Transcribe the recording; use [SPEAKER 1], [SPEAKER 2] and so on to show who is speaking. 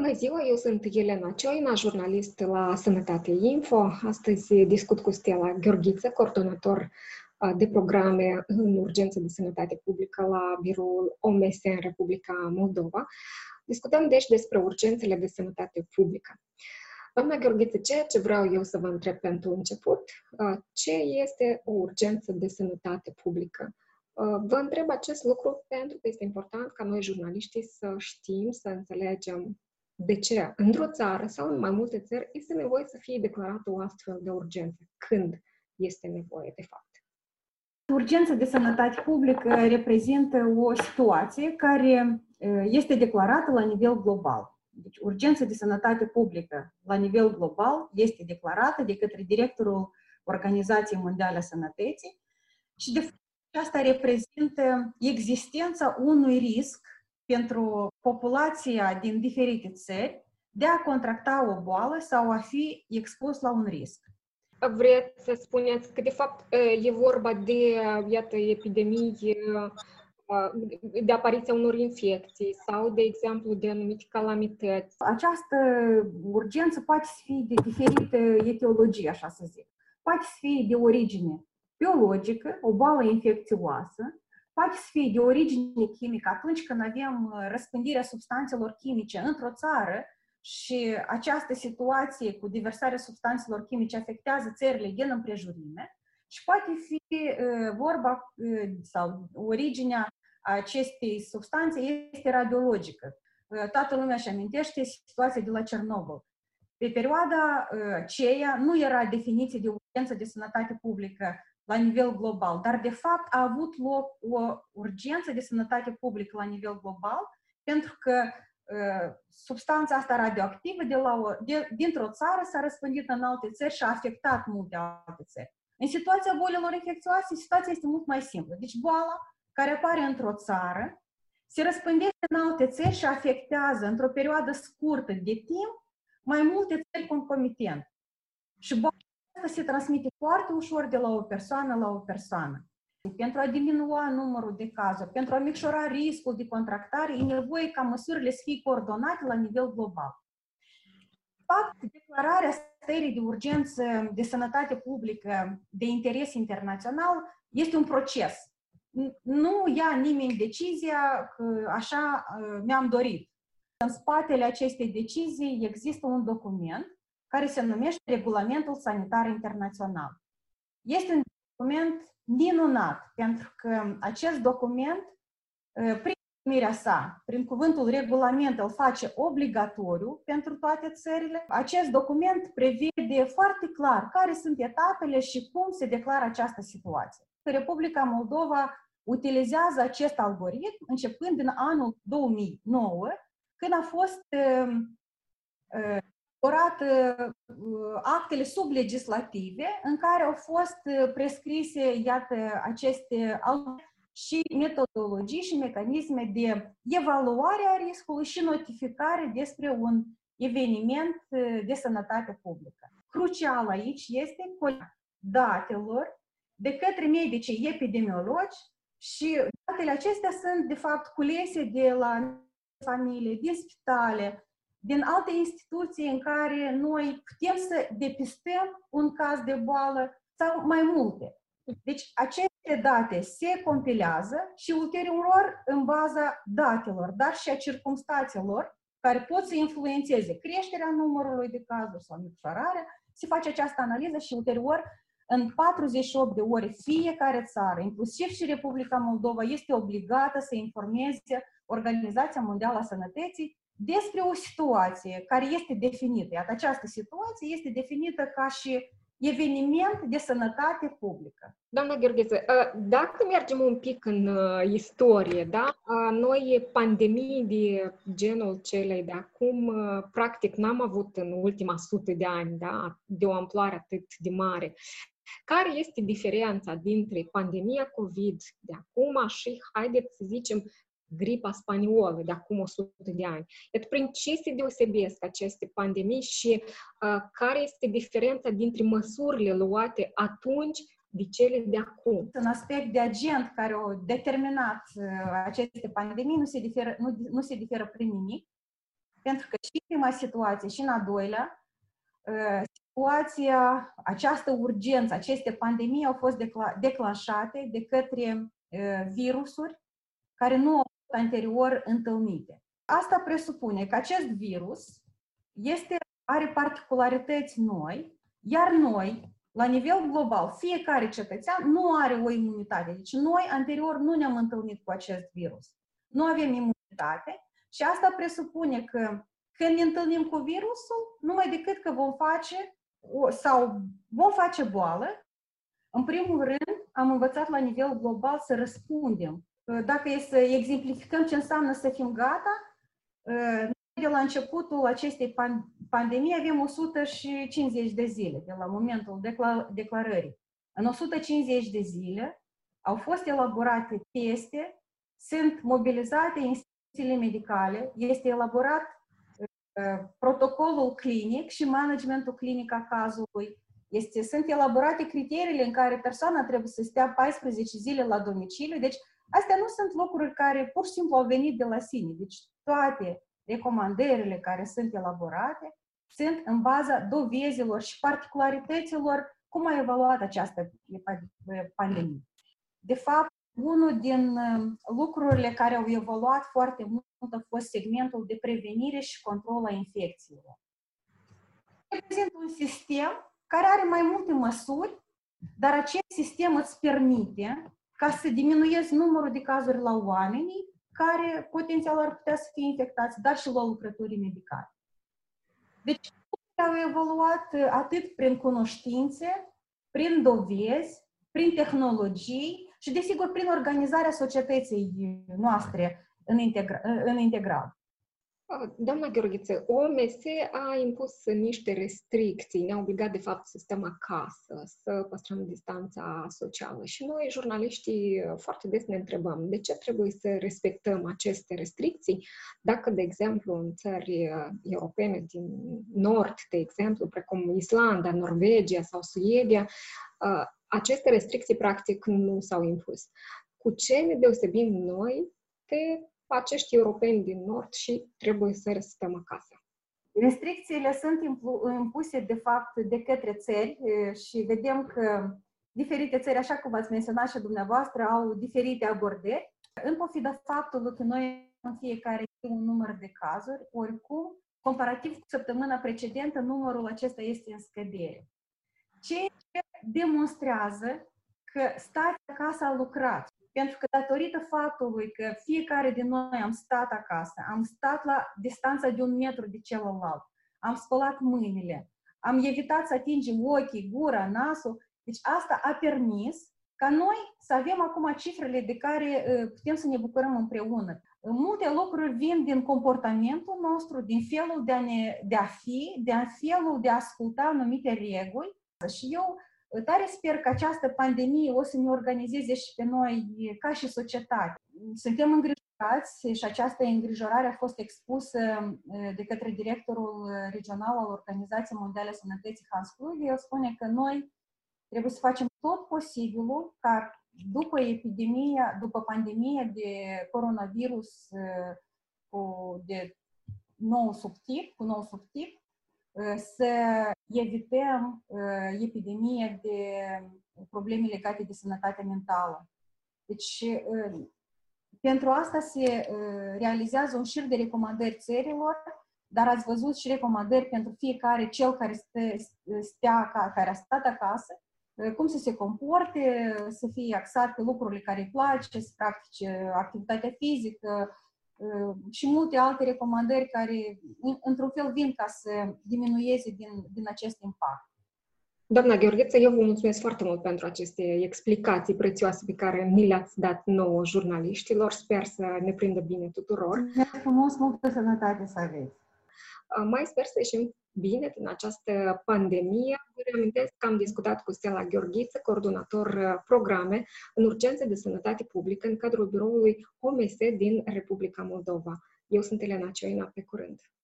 [SPEAKER 1] Bună ziua, eu sunt Elena Cioina, jurnalist la Sănătate Info. Astăzi discut cu Stella Gheorghiță, coordonator de programe în urgență de sănătate publică la biroul OMS în Republica Moldova. Discutăm deci despre urgențele de sănătate publică. Doamna Gheorghiță, ceea ce vreau eu să vă întreb pentru început, ce este o urgență de sănătate publică? Vă întreb acest lucru pentru că este important ca noi, jurnaliștii, să știm, să înțelegem de ce într-o țară sau în mai multe țări este nevoie să fie declarată o astfel de urgență. Când este nevoie, de fapt?
[SPEAKER 2] Urgența de sănătate publică reprezintă o situație care este declarată la nivel global. Deci, urgența de sănătate publică la nivel global este declarată de către directorul Organizației Mondiale a Sănătății și, de fapt, asta reprezintă existența unui risc pentru populația din diferite țări de a contracta o boală sau a fi expus la un risc.
[SPEAKER 1] Vreți să spuneți că, de fapt, e vorba de, iată, epidemii, de apariția unor infecții sau, de exemplu, de anumite calamități?
[SPEAKER 2] Această urgență poate fi de diferite etiologii, așa să zic. Poate fi de origine biologică, o boală infecțioasă, poate să fie de origine chimică atunci când avem uh, răspândirea substanțelor chimice într-o țară și această situație cu diversarea substanțelor chimice afectează țările din împrejurime și poate fi uh, vorba uh, sau originea acestei substanțe este radiologică. Toată lumea își amintește situația de la Cernobâl. Pe perioada aceea nu era definiție de urgență de sănătate publică la nivel global, dar de fapt a avut loc o urgență de sănătate publică la nivel global, pentru că uh, substanța asta radioactivă de la o, de, dintr-o țară s-a răspândit în alte țări și a afectat multe alte țări. În situația bolilor infecțioase, situația este mult mai simplă. Deci boala care apare într-o țară se răspândește în alte țări și afectează într-o perioadă scurtă de timp mai multe țări concomitent. Și boala asta se transmite foarte ușor de la o persoană la o persoană. Pentru a diminua numărul de cazuri, pentru a micșora riscul de contractare, e nevoie ca măsurile să fie coordonate la nivel global. Fapt, declararea stării de urgență de sănătate publică de interes internațional este un proces. Nu ia nimeni decizia că așa uh, mi-am dorit. În spatele acestei decizii există un document care se numește Regulamentul Sanitar Internațional. Este un document minunat, pentru că acest document, prin numirea sa, prin cuvântul regulament, îl face obligatoriu pentru toate țările. Acest document prevede foarte clar care sunt etapele și cum se declară această situație. Republica Moldova utilizează acest algoritm începând din anul 2009, când a fost elaborat uh, actele sublegislative în care au fost uh, prescrise, iată, aceste și metodologii și mecanisme de evaluare a riscului și notificare despre un eveniment uh, de sănătate publică. Crucial aici este datelor de către medici epidemiologi și datele acestea sunt, de fapt, culese de la familie, din spitale, din alte instituții în care noi putem să depistăm un caz de boală sau mai multe. Deci aceste date se compilează și ulterior, în baza datelor, dar și a circumstanțelor care pot să influențeze creșterea numărului de cazuri sau micșorarea, se face această analiză și ulterior, în 48 de ore, fiecare țară, inclusiv și Republica Moldova, este obligată să informeze Organizația Mondială a Sănătății despre o situație care este definită. Iată, această situație este definită ca și eveniment de sănătate publică.
[SPEAKER 1] Doamna Gheorgheze, dacă mergem un pic în istorie, da? Noi pandemii de genul celei de acum, practic n-am avut în ultima sută de ani, da? De o amploare atât de mare. Care este diferența dintre pandemia COVID de acum și, haideți să zicem, gripa spaniolă de acum 100 de ani. Iată, prin ce se deosebesc aceste pandemii și uh, care este diferența dintre măsurile luate atunci de cele de acum?
[SPEAKER 2] Un aspect de agent care a determinat uh, aceste pandemii nu se diferă, nu, nu se diferă prin nimic. Pentru că și în prima situație și în a doilea, situația, această urgență, aceste pandemii au fost declanșate de către virusuri care nu au fost anterior întâlnite. Asta presupune că acest virus este, are particularități noi, iar noi, la nivel global, fiecare cetățean nu are o imunitate. Deci noi anterior nu ne-am întâlnit cu acest virus. Nu avem imunitate și asta presupune că când ne întâlnim cu virusul, numai decât că vom face sau vom face boală, în primul rând am învățat la nivel global să răspundem. Dacă e să exemplificăm ce înseamnă să fim gata, de la începutul acestei pandemii avem 150 de zile, de la momentul declarării. În 150 de zile au fost elaborate teste, sunt mobilizate instituțiile medicale, este elaborat protocolul clinic și managementul clinic a cazului. Este, sunt elaborate criteriile în care persoana trebuie să stea 14 zile la domiciliu. Deci, astea nu sunt lucruri care pur și simplu au venit de la sine. Deci, toate recomandările care sunt elaborate sunt în baza dovezilor și particularităților cum a evaluat această pandemie. De fapt, unul din lucrurile care au evoluat foarte mult a fost segmentul de prevenire și control a infecțiilor. Reprezintă un sistem care are mai multe măsuri, dar acest sistem îți permite ca să diminuezi numărul de cazuri la oamenii care potențial ar putea să fie infectați, dar și la lucrătorii medicali. Deci, au evoluat atât prin cunoștințe, prin dovezi, prin tehnologii și, desigur, prin organizarea societății noastre în, integra- în integral.
[SPEAKER 1] Doamna Gheorghiță, OMS a impus niște restricții, ne-a obligat de fapt să stăm acasă, să păstrăm distanța socială și noi, jurnaliștii, foarte des ne întrebăm de ce trebuie să respectăm aceste restricții dacă, de exemplu, în țări europene din nord, de exemplu, precum Islanda, Norvegia sau Suedia, aceste restricții practic nu s-au impus. Cu ce ne deosebim noi de acești europeni din nord și trebuie să stăm acasă.
[SPEAKER 2] Restricțiile sunt impuse, de fapt, de către țări și vedem că diferite țări, așa cum v-ați menționat și dumneavoastră, au diferite abordări. În pofida faptului că noi în fiecare zi un număr de cazuri, oricum, comparativ cu săptămâna precedentă, numărul acesta este în scădere. Ceea ce demonstrează că stați acasă a lucrat pentru că datorită faptului că fiecare din noi am stat acasă, am stat la distanța de un metru de celălalt, am spălat mâinile, am evitat să atingem ochii, gura, nasul, deci asta a permis ca noi să avem acum cifrele de care putem să ne bucurăm împreună. Multe lucruri vin din comportamentul nostru, din felul de a, ne, de a fi, din felul de a asculta anumite reguli. Și eu Tare sper că această pandemie o să ne organizeze și pe noi ca și societate. Suntem îngrijorați și această îngrijorare a fost expusă de către directorul regional al Organizației Mondiale Sănătății Hans Kluge. El spune că noi trebuie să facem tot posibilul ca după epidemia, după pandemia de coronavirus cu de nou subtip, cu nou subtip, să evităm epidemie de probleme legate de sănătatea mentală. Deci, pentru asta se realizează un șir de recomandări țărilor, dar ați văzut și recomandări pentru fiecare cel care stă, stea, care a stat acasă, cum să se comporte, să fie axat pe lucrurile care îi place, să practice activitatea fizică, și multe alte recomandări care, într-un fel, vin ca să diminueze din, din acest impact.
[SPEAKER 1] Doamna Gheorgheță, eu vă mulțumesc foarte mult pentru aceste explicații prețioase pe care ni le-ați dat nouă jurnaliștilor. Sper să ne prindă bine tuturor.
[SPEAKER 2] Mulțumesc frumos, multă sănătate să aveți!
[SPEAKER 1] Mai sper să ieșim bine din această pandemie. Vă reamintesc că am discutat cu Stella Gheorghiță, coordonator uh, programe în urgențe de sănătate publică în cadrul biroului OMS din Republica Moldova. Eu sunt Elena Cioina, pe curând!